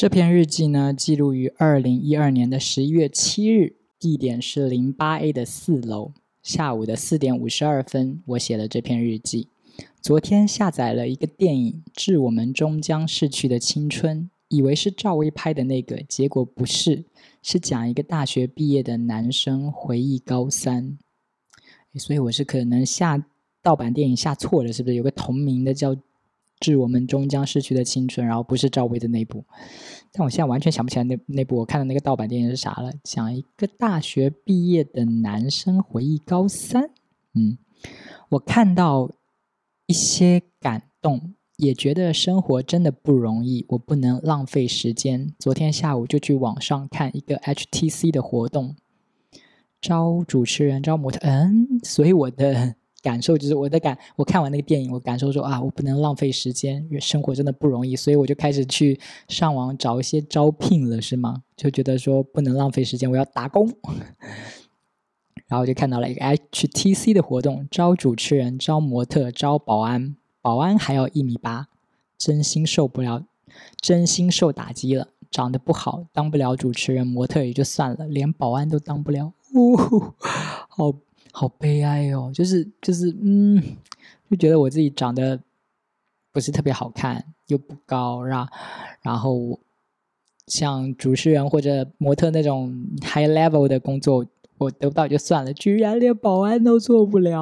这篇日记呢，记录于二零一二年的十一月七日，地点是零八 A 的四楼，下午的四点五十二分，我写了这篇日记。昨天下载了一个电影《致我们终将逝去的青春》，以为是赵薇拍的那个，结果不是，是讲一个大学毕业的男生回忆高三。所以我是可能下盗版电影下错了，是不是？有个同名的叫。致我们终将逝去的青春，然后不是赵薇的那部，但我现在完全想不起来那那部我看的那个盗版电影是啥了。讲一个大学毕业的男生回忆高三，嗯，我看到一些感动，也觉得生活真的不容易，我不能浪费时间。昨天下午就去网上看一个 HTC 的活动，招主持人招模特，嗯，所以我的。感受就是我的感，我看完那个电影，我感受说啊，我不能浪费时间，生活真的不容易，所以我就开始去上网找一些招聘了，是吗？就觉得说不能浪费时间，我要打工，然后就看到了一个 HTC 的活动，招主持人、招模特、招保安，保安还要一米八，真心受不了，真心受打击了，长得不好，当不了主持人、模特也就算了，连保安都当不了，呜，好。好悲哀哦，就是就是，嗯，就觉得我自己长得不是特别好看，又不高，然然后像主持人或者模特那种 high level 的工作，我得不到就算了，居然连保安都做不了，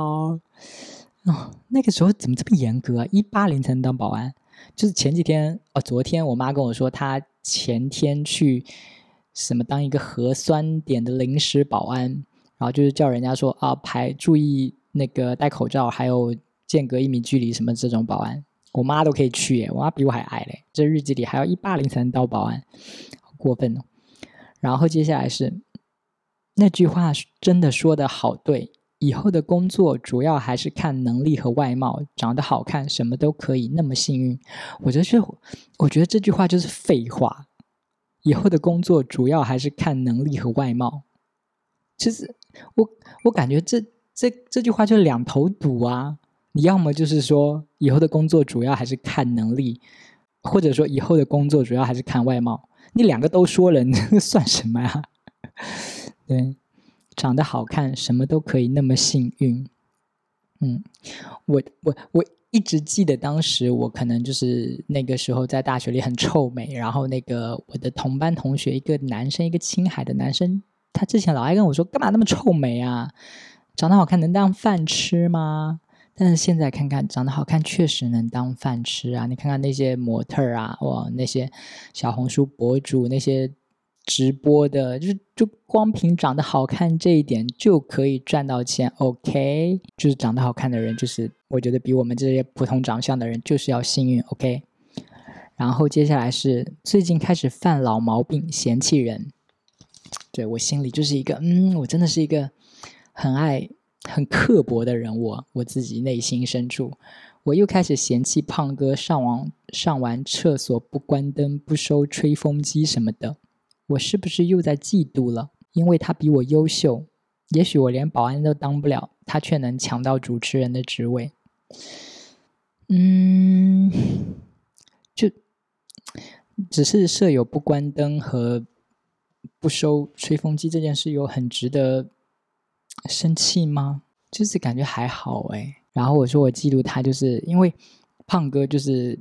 哦，那个时候怎么这么严格啊？一八零才能当保安，就是前几天哦，昨天我妈跟我说，她前天去什么当一个核酸点的临时保安。然后就是叫人家说啊，排注意那个戴口罩，还有间隔一米距离什么这种保安，我妈都可以去耶，我妈比我还矮嘞。这日记里还要一八零才能当保安，好过分哦。然后接下来是那句话真的说的好对，以后的工作主要还是看能力和外貌，长得好看什么都可以，那么幸运。我觉得，我觉得这句话就是废话。以后的工作主要还是看能力和外貌，其实。我我感觉这这这句话就两头堵啊！你要么就是说以后的工作主要还是看能力，或者说以后的工作主要还是看外貌。你两个都说了，那算什么呀？对，长得好看什么都可以，那么幸运。嗯，我我我一直记得当时我可能就是那个时候在大学里很臭美，然后那个我的同班同学一个男生，一个青海的男生。他之前老爱跟我说：“干嘛那么臭美啊？长得好看能当饭吃吗？”但是现在看看，长得好看确实能当饭吃啊！你看看那些模特啊，哇，那些小红书博主，那些直播的，就就光凭长得好看这一点就可以赚到钱。OK，就是长得好看的人，就是我觉得比我们这些普通长相的人就是要幸运。OK，然后接下来是最近开始犯老毛病，嫌弃人。对我心里就是一个，嗯，我真的是一个很爱、很刻薄的人。我我自己内心深处，我又开始嫌弃胖哥上完上完厕所不关灯、不收吹风机什么的。我是不是又在嫉妒了？因为他比我优秀，也许我连保安都当不了，他却能抢到主持人的职位。嗯，就只是舍友不关灯和。不收吹风机这件事有很值得生气吗？就是感觉还好哎。然后我说我嫉妒他，就是因为胖哥就是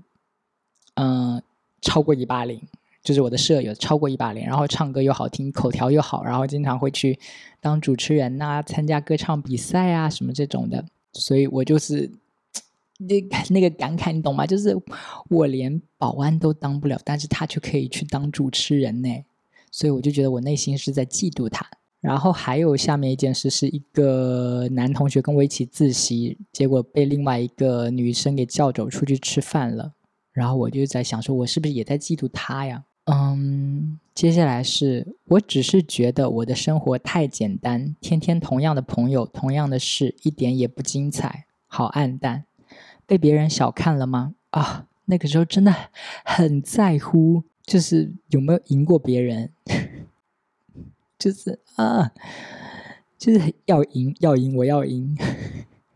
嗯超过一八零，就是我的舍友超过一八零，然后唱歌又好听，口条又好，然后经常会去当主持人呐，参加歌唱比赛啊什么这种的。所以我就是那那个感慨，你懂吗？就是我连保安都当不了，但是他却可以去当主持人呢。所以我就觉得我内心是在嫉妒他。然后还有下面一件事，是一个男同学跟我一起自习，结果被另外一个女生给叫走出去吃饭了。然后我就在想，说我是不是也在嫉妒他呀？嗯，接下来是我只是觉得我的生活太简单，天天同样的朋友，同样的事，一点也不精彩，好暗淡。被别人小看了吗？啊，那个时候真的很在乎。就是有没有赢过别人？就是啊，就是要赢，要赢，我要赢。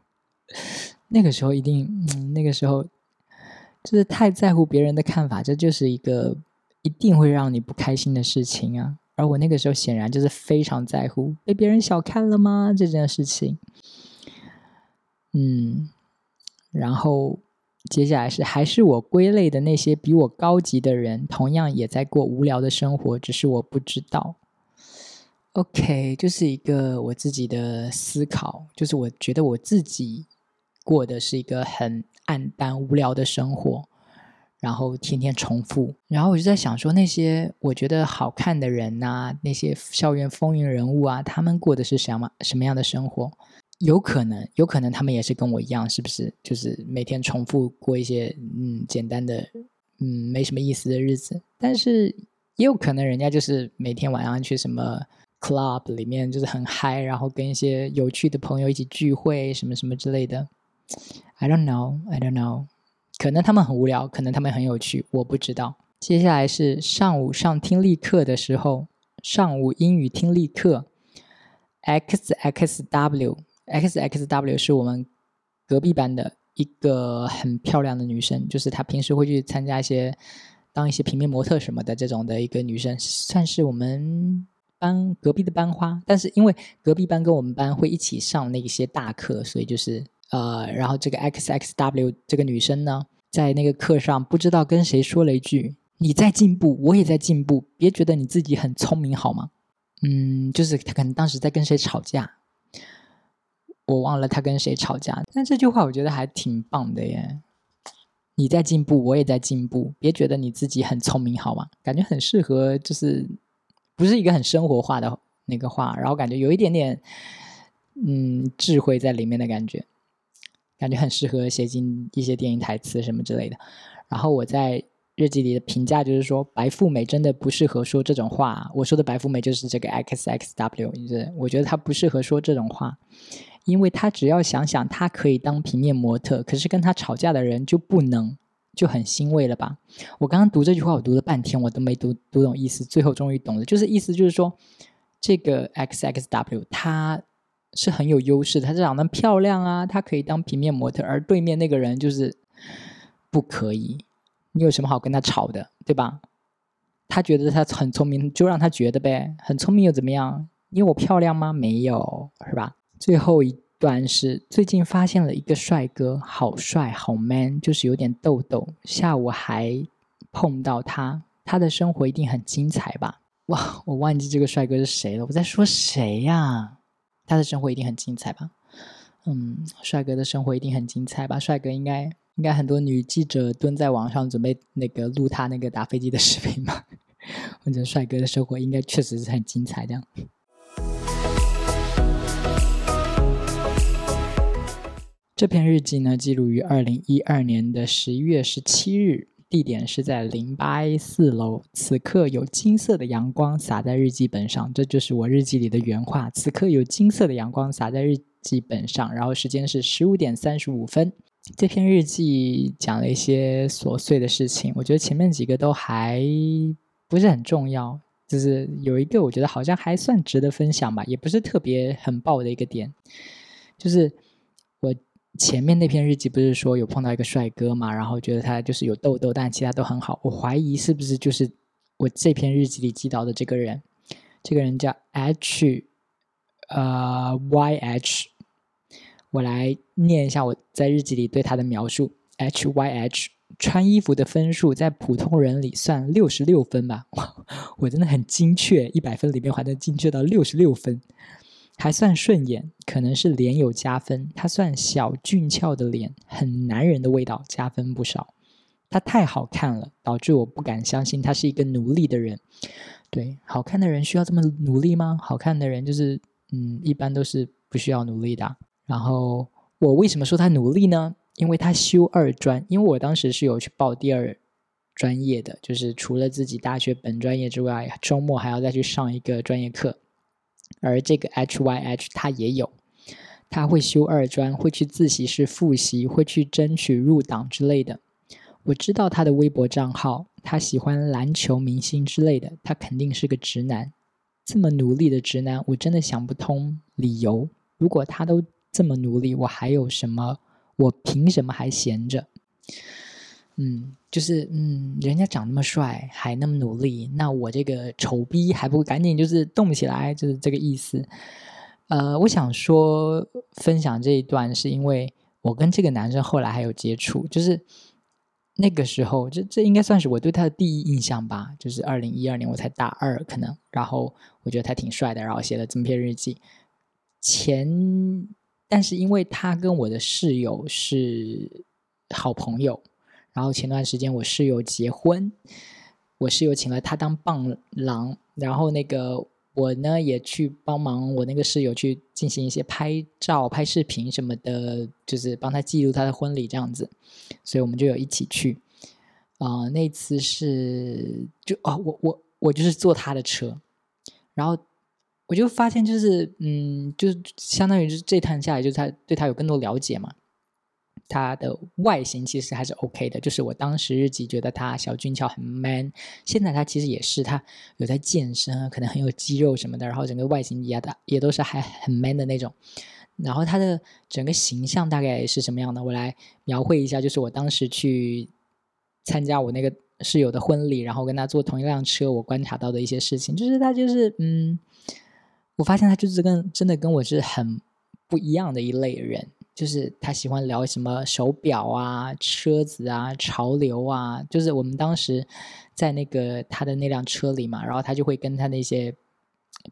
那个时候一定，嗯，那个时候就是太在乎别人的看法，这就是一个一定会让你不开心的事情啊。而我那个时候显然就是非常在乎被别人小看了吗这件事情。嗯，然后接下来是还是我归类的那些比我高级的人，同样也在过无聊的生活，只是我不知道。OK，就是一个我自己的思考，就是我觉得我自己过的是一个很暗淡无聊的生活。然后天天重复，然后我就在想说，那些我觉得好看的人呐，那些校园风云人物啊，他们过的是什么什么样的生活？有可能，有可能他们也是跟我一样，是不是？就是每天重复过一些嗯简单的嗯没什么意思的日子。但是也有可能人家就是每天晚上去什么 club 里面就是很嗨，然后跟一些有趣的朋友一起聚会什么什么之类的。I don't know, I don't know. 可能他们很无聊，可能他们很有趣，我不知道。接下来是上午上听力课的时候，上午英语听力课，X X W X X W 是我们隔壁班的一个很漂亮的女生，就是她平时会去参加一些当一些平面模特什么的这种的一个女生，算是我们班隔壁的班花。但是因为隔壁班跟我们班会一起上那些大课，所以就是呃，然后这个 X X W 这个女生呢。在那个课上，不知道跟谁说了一句：“你在进步，我也在进步，别觉得你自己很聪明，好吗？”嗯，就是他可能当时在跟谁吵架，我忘了他跟谁吵架。但这句话我觉得还挺棒的耶！你在进步，我也在进步，别觉得你自己很聪明，好吗？感觉很适合，就是不是一个很生活化的那个话，然后感觉有一点点嗯智慧在里面的感觉。感觉很适合写进一些电影台词什么之类的。然后我在日记里的评价就是说，白富美真的不适合说这种话。我说的白富美就是这个 X X W，就是我觉得她不适合说这种话，因为他只要想想，他可以当平面模特，可是跟他吵架的人就不能，就很欣慰了吧？我刚刚读这句话，我读了半天，我都没读读懂意思，最后终于懂了，就是意思就是说，这个 X X W 他。是很有优势，她长得漂亮啊，她可以当平面模特，而对面那个人就是不可以。你有什么好跟他吵的，对吧？他觉得他很聪明，就让他觉得呗，很聪明又怎么样？因为我漂亮吗？没有，是吧？最后一段是最近发现了一个帅哥，好帅，好 man，就是有点痘痘。下午还碰到他，他的生活一定很精彩吧？哇，我忘记这个帅哥是谁了，我在说谁呀？他的生活一定很精彩吧？嗯，帅哥的生活一定很精彩吧？帅哥应该应该很多女记者蹲在网上准备那个录他那个打飞机的视频吧？我觉得帅哥的生活应该确实是很精彩。这样，这篇日记呢，记录于二零一二年的十一月十七日。地点是在零八 A 四楼。此刻有金色的阳光洒在日记本上，这就是我日记里的原话。此刻有金色的阳光洒在日记本上，然后时间是十五点三十五分。这篇日记讲了一些琐碎的事情，我觉得前面几个都还不是很重要，就是有一个我觉得好像还算值得分享吧，也不是特别很爆的一个点，就是。前面那篇日记不是说有碰到一个帅哥嘛，然后觉得他就是有痘痘，但其他都很好。我怀疑是不是就是我这篇日记里记到的这个人？这个人叫 H，呃，Y H。我来念一下我在日记里对他的描述：H Y H，穿衣服的分数在普通人里算六十六分吧。我真的很精确，一百分里面还能精确到六十六分。还算顺眼，可能是脸有加分。他算小俊俏的脸，很男人的味道，加分不少。他太好看了，导致我不敢相信他是一个努力的人。对，好看的人需要这么努力吗？好看的人就是，嗯，一般都是不需要努力的。然后我为什么说他努力呢？因为他修二专，因为我当时是有去报第二专业的，就是除了自己大学本专业之外，周末还要再去上一个专业课。而这个 H Y H 他也有，他会修二专，会去自习室复习，会去争取入党之类的。我知道他的微博账号，他喜欢篮球明星之类的，他肯定是个直男。这么努力的直男，我真的想不通理由。如果他都这么努力，我还有什么？我凭什么还闲着？嗯，就是嗯，人家长那么帅，还那么努力，那我这个丑逼还不赶紧就是动起来，就是这个意思。呃，我想说分享这一段，是因为我跟这个男生后来还有接触，就是那个时候，这这应该算是我对他的第一印象吧。就是二零一二年，我才大二，可能，然后我觉得他挺帅的，然后写了这么篇日记。前，但是因为他跟我的室友是好朋友，然后前段时间我室友结婚，我室友请了他当伴郎，然后那个。我呢也去帮忙，我那个室友去进行一些拍照、拍视频什么的，就是帮他记录他的婚礼这样子，所以我们就有一起去。啊，那次是就哦，我我我就是坐他的车，然后我就发现就是嗯，就是相当于是这趟下来，就是他对他有更多了解嘛。他的外形其实还是 OK 的，就是我当时日记觉得他小俊俏很 man，现在他其实也是，他有在健身，可能很有肌肉什么的，然后整个外形也的也都是还很 man 的那种。然后他的整个形象大概是什么样的？我来描绘一下，就是我当时去参加我那个室友的婚礼，然后跟他坐同一辆车，我观察到的一些事情，就是他就是嗯，我发现他就是跟真的跟我是很不一样的一类人。就是他喜欢聊什么手表啊、车子啊、潮流啊。就是我们当时在那个他的那辆车里嘛，然后他就会跟他那些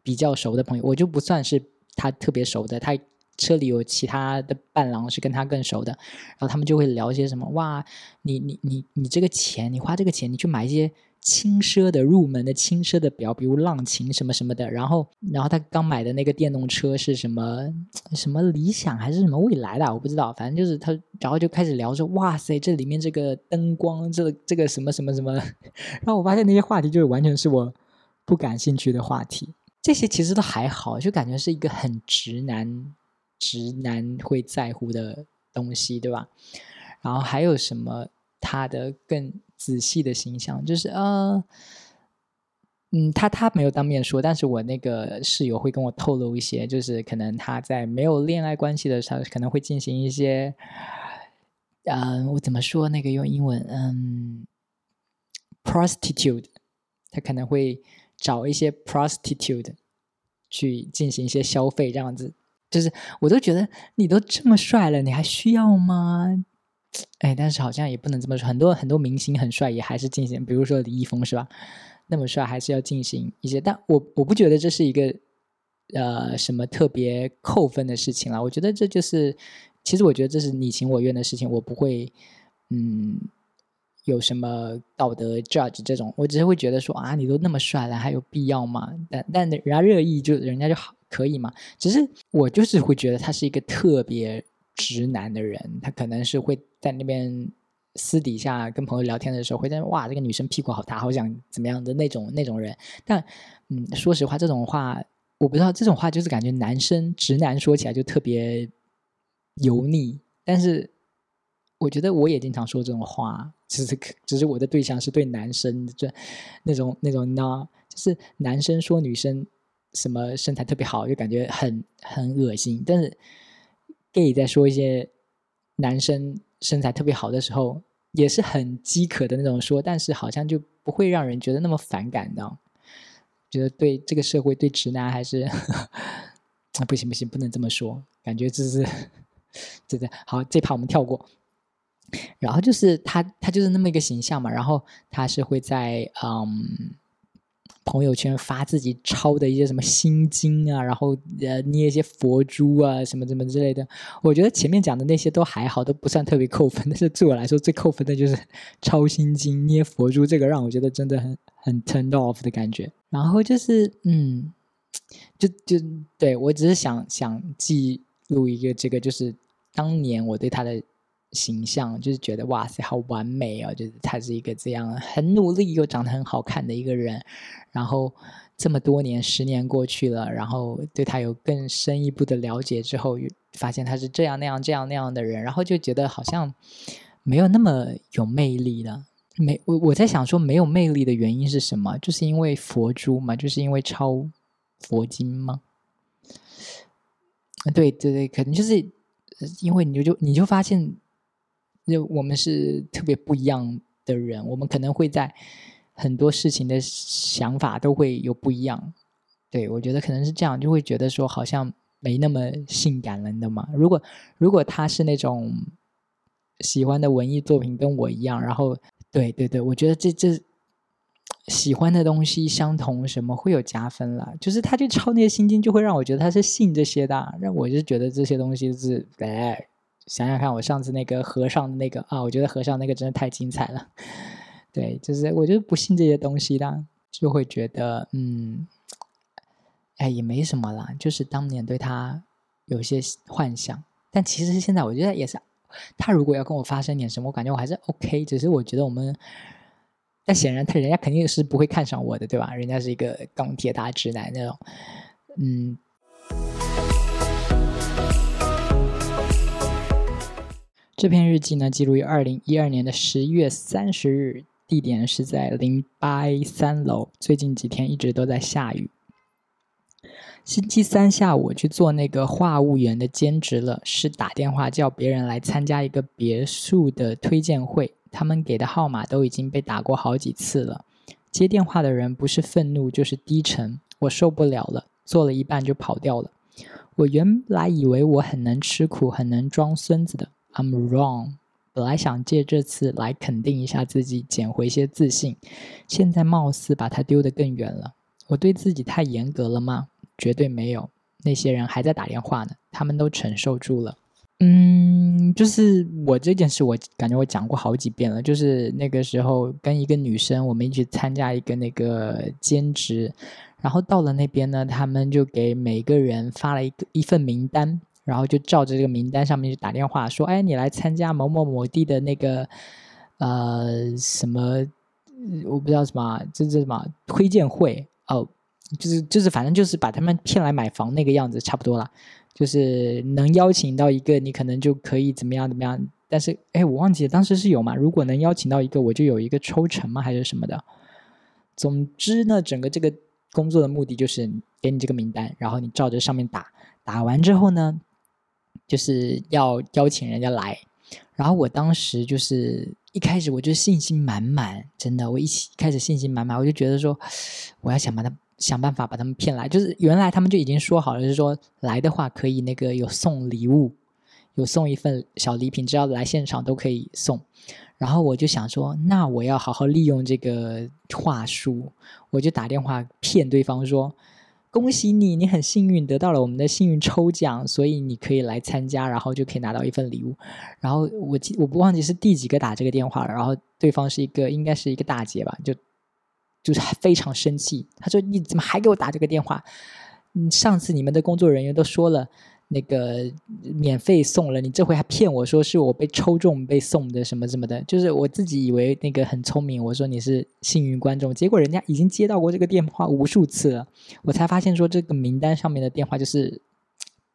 比较熟的朋友，我就不算是他特别熟的，他车里有其他的伴郎是跟他更熟的，然后他们就会聊些什么哇，你你你你这个钱，你花这个钱，你去买一些。轻奢的入门的轻奢的表，比如浪琴什么什么的。然后，然后他刚买的那个电动车是什么？什么理想还是什么未来的？我不知道。反正就是他，然后就开始聊说：“哇塞，这里面这个灯光，这这个什么什么什么。”然后我发现那些话题就是完全是我不感兴趣的话题。这些其实都还好，就感觉是一个很直男直男会在乎的东西，对吧？然后还有什么？他的更。仔细的形象就是呃，嗯，他他没有当面说，但是我那个室友会跟我透露一些，就是可能他在没有恋爱关系的时候，可能会进行一些，嗯，我怎么说那个用英文，嗯，prostitute，他可能会找一些 prostitute 去进行一些消费，这样子，就是我都觉得你都这么帅了，你还需要吗？哎，但是好像也不能这么说，很多很多明星很帅，也还是进行，比如说李易峰是吧？那么帅还是要进行一些，但我我不觉得这是一个呃什么特别扣分的事情了。我觉得这就是，其实我觉得这是你情我愿的事情，我不会嗯有什么道德 judge 这种，我只是会觉得说啊，你都那么帅了，还有必要吗？但但人家热议就人家就好可以嘛，只是我就是会觉得他是一个特别。直男的人，他可能是会在那边私底下跟朋友聊天的时候，会在哇，这个女生屁股好大，好想怎么样的那种那种人。但嗯，说实话，这种话我不知道，这种话就是感觉男生直男说起来就特别油腻。但是我觉得我也经常说这种话，只是只是我的对象是对男生，就那种那种呢，就是男生说女生什么身材特别好，就感觉很很恶心。但是。Gay 在说一些男生身材特别好的时候，也是很饥渴的那种说，但是好像就不会让人觉得那么反感的。觉得对这个社会对直男还是啊 不行不行，不能这么说，感觉这是对对。好，这趴我们跳过。然后就是他，他就是那么一个形象嘛。然后他是会在嗯。朋友圈发自己抄的一些什么心经啊，然后呃捏一些佛珠啊，什么什么之类的。我觉得前面讲的那些都还好，都不算特别扣分。但是对我来说最扣分的就是抄心经、捏佛珠，这个让我觉得真的很很 turned off 的感觉。然后就是嗯，就就对我只是想想记录一个这个，就是当年我对他的。形象就是觉得哇塞，好完美哦！就是他是一个这样很努力又长得很好看的一个人。然后这么多年，十年过去了，然后对他有更深一步的了解之后，发现他是这样那样这样那样的人，然后就觉得好像没有那么有魅力了。没我我在想说，没有魅力的原因是什么？就是因为佛珠嘛，就是因为抄佛经吗？对对对，可能就是因为你就你就发现。就我们是特别不一样的人，我们可能会在很多事情的想法都会有不一样。对我觉得可能是这样，就会觉得说好像没那么性感了，你知道吗？如果如果他是那种喜欢的文艺作品跟我一样，然后对对对，我觉得这这。喜欢的东西相同，什么会有加分了？就是他去抄那些心经，就会让我觉得他是信这些的。让我就觉得这些东西是，哎，想想看，我上次那个和尚的那个啊，我觉得和尚那个真的太精彩了。对，就是我觉得不信这些东西的，就会觉得嗯，哎，也没什么啦。就是当年对他有些幻想，但其实现在我觉得也是，他如果要跟我发生点什么，我感觉我还是 OK。只是我觉得我们。但显然他人家肯定是不会看上我的，对吧？人家是一个钢铁大直男那种，嗯。这篇日记呢，记录于二零一二年的十一月三十日，地点是在零八 A 三楼。最近几天一直都在下雨。星期三下午去做那个话务员的兼职了，是打电话叫别人来参加一个别墅的推荐会。他们给的号码都已经被打过好几次了，接电话的人不是愤怒就是低沉，我受不了了，做了一半就跑掉了。我原来以为我很能吃苦，很能装孙子的，I'm wrong。本来想借这次来肯定一下自己，捡回一些自信，现在貌似把它丢得更远了。我对自己太严格了吗？绝对没有。那些人还在打电话呢，他们都承受住了。嗯，就是我这件事，我感觉我讲过好几遍了。就是那个时候跟一个女生，我们一起参加一个那个兼职，然后到了那边呢，他们就给每个人发了一个一份名单，然后就照着这个名单上面去打电话说：“哎，你来参加某某某地的那个呃什么，我不知道什么，这这什么推荐会哦，就是就是反正就是把他们骗来买房那个样子，差不多了。”就是能邀请到一个，你可能就可以怎么样怎么样。但是，哎，我忘记了当时是有吗？如果能邀请到一个，我就有一个抽成吗？还是什么的？总之呢，整个这个工作的目的就是给你这个名单，然后你照着上面打，打完之后呢，就是要邀请人家来。然后我当时就是一开始我就信心满满，真的，我一起开始信心满满，我就觉得说，我要想把他。想办法把他们骗来，就是原来他们就已经说好了，就是说来的话可以那个有送礼物，有送一份小礼品，只要来现场都可以送。然后我就想说，那我要好好利用这个话术，我就打电话骗对方说：“恭喜你，你很幸运得到了我们的幸运抽奖，所以你可以来参加，然后就可以拿到一份礼物。”然后我记我不忘记是第几个打这个电话了，然后对方是一个应该是一个大姐吧，就。就是非常生气，他说：“你怎么还给我打这个电话？嗯，上次你们的工作人员都说了，那个免费送了，你这回还骗我说是我被抽中被送的什么什么的。就是我自己以为那个很聪明，我说你是幸运观众，结果人家已经接到过这个电话无数次了，我才发现说这个名单上面的电话就是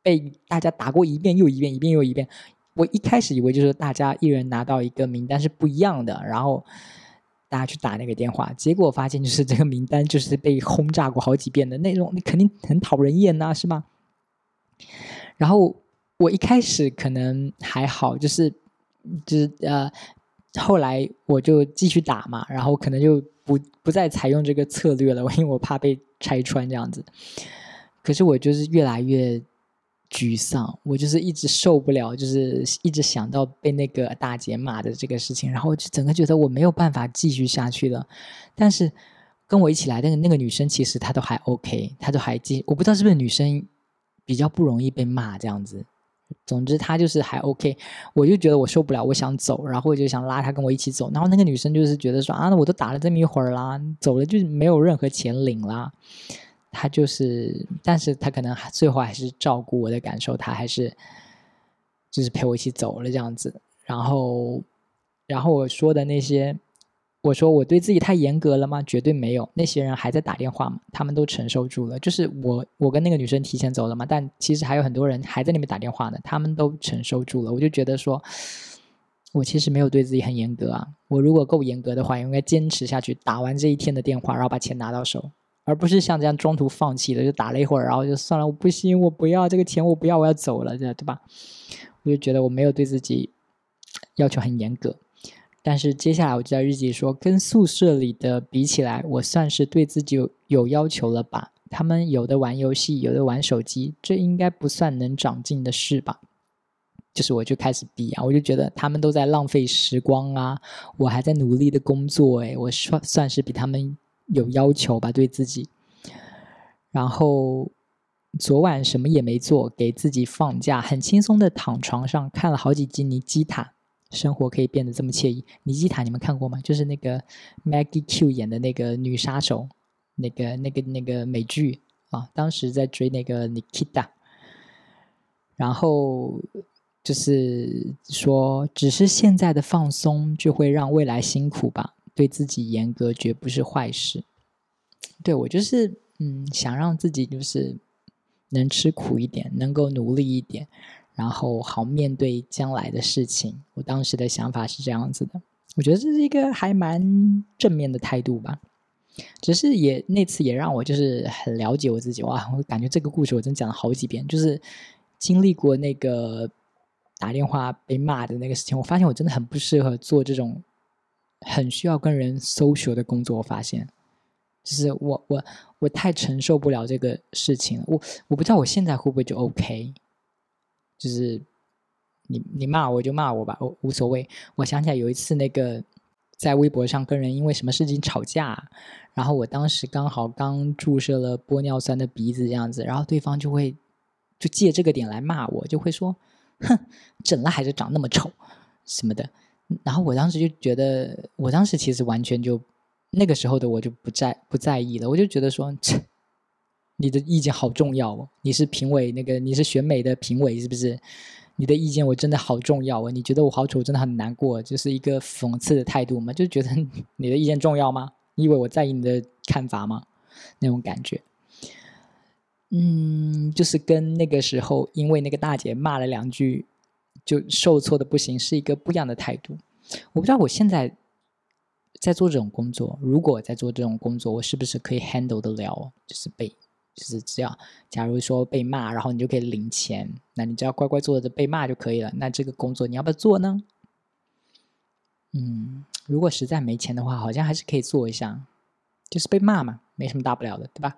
被大家打过一遍又一遍，一遍又一遍。我一开始以为就是大家一人拿到一个名单是不一样的，然后。”大家去打那个电话，结果发现就是这个名单就是被轰炸过好几遍的那种，你肯定很讨人厌呐，是吧？然后我一开始可能还好，就是就是呃，后来我就继续打嘛，然后可能就不不再采用这个策略了，因为我怕被拆穿这样子。可是我就是越来越。沮丧，我就是一直受不了，就是一直想到被那个大姐骂的这个事情，然后就整个觉得我没有办法继续下去了。但是跟我一起来的那个女生，其实她都还 OK，她都还继，我不知道是不是女生比较不容易被骂这样子。总之他就是还 OK，我就觉得我受不了，我想走，然后我就想拉他跟我一起走。然后那个女生就是觉得说啊，我都打了这么一会儿啦，走了就没有任何钱领啦。他就是，但是他可能最后还是照顾我的感受，他还是就是陪我一起走了这样子。然后，然后我说的那些，我说我对自己太严格了吗？绝对没有。那些人还在打电话嘛，他们都承受住了。就是我，我跟那个女生提前走了嘛，但其实还有很多人还在那边打电话呢，他们都承受住了。我就觉得说，我其实没有对自己很严格啊。我如果够严格的话，应该坚持下去，打完这一天的电话，然后把钱拿到手。而不是像这样中途放弃的，就打了一会儿，然后就算了，我不行，我不要这个钱，我不要，我要走了，这对吧？我就觉得我没有对自己要求很严格。但是接下来我就在日记说，跟宿舍里的比起来，我算是对自己有有要求了吧？他们有的玩游戏，有的玩手机，这应该不算能长进的事吧？就是我就开始比啊，我就觉得他们都在浪费时光啊，我还在努力的工作，诶，我算算是比他们有要求吧，对自己。然后昨晚什么也没做，给自己放假，很轻松的躺床上看了好几集尼基塔。生活可以变得这么惬意。尼基塔，你们看过吗？就是那个 Maggie Q 演的那个女杀手，那个、那个、那个美剧啊。当时在追那个 Nikita，然后就是说，只是现在的放松就会让未来辛苦吧。对自己严格绝不是坏事。对我就是嗯，想让自己就是能吃苦一点，能够努力一点。然后好面对将来的事情，我当时的想法是这样子的，我觉得这是一个还蛮正面的态度吧。只是也那次也让我就是很了解我自己哇，我感觉这个故事我真讲了好几遍，就是经历过那个打电话被骂的那个事情，我发现我真的很不适合做这种很需要跟人 social 的工作。我发现，就是我我我太承受不了这个事情了。我我不知道我现在会不会就 OK。就是你你骂我就骂我吧，我无所谓。我想起来有一次那个在微博上跟人因为什么事情吵架，然后我当时刚好刚注射了玻尿酸的鼻子这样子，然后对方就会就借这个点来骂我，就会说：“哼，整了还是长那么丑什么的。”然后我当时就觉得，我当时其实完全就那个时候的我就不在不在意了，我就觉得说。你的意见好重要哦！你是评委，那个你是选美的评委是不是？你的意见我真的好重要哦！你觉得我好丑，真的很难过，就是一个讽刺的态度嘛？就觉得 你的意见重要吗？你以为我在意你的看法吗？那种感觉，嗯，就是跟那个时候因为那个大姐骂了两句就受挫的不行，是一个不一样的态度。我不知道我现在在做这种工作，如果在做这种工作，我是不是可以 handle 得了？就是被。就是只要，假如说被骂，然后你就可以领钱，那你只要乖乖坐着被骂就可以了。那这个工作你要不要做呢？嗯，如果实在没钱的话，好像还是可以做一下，就是被骂嘛，没什么大不了的，对吧？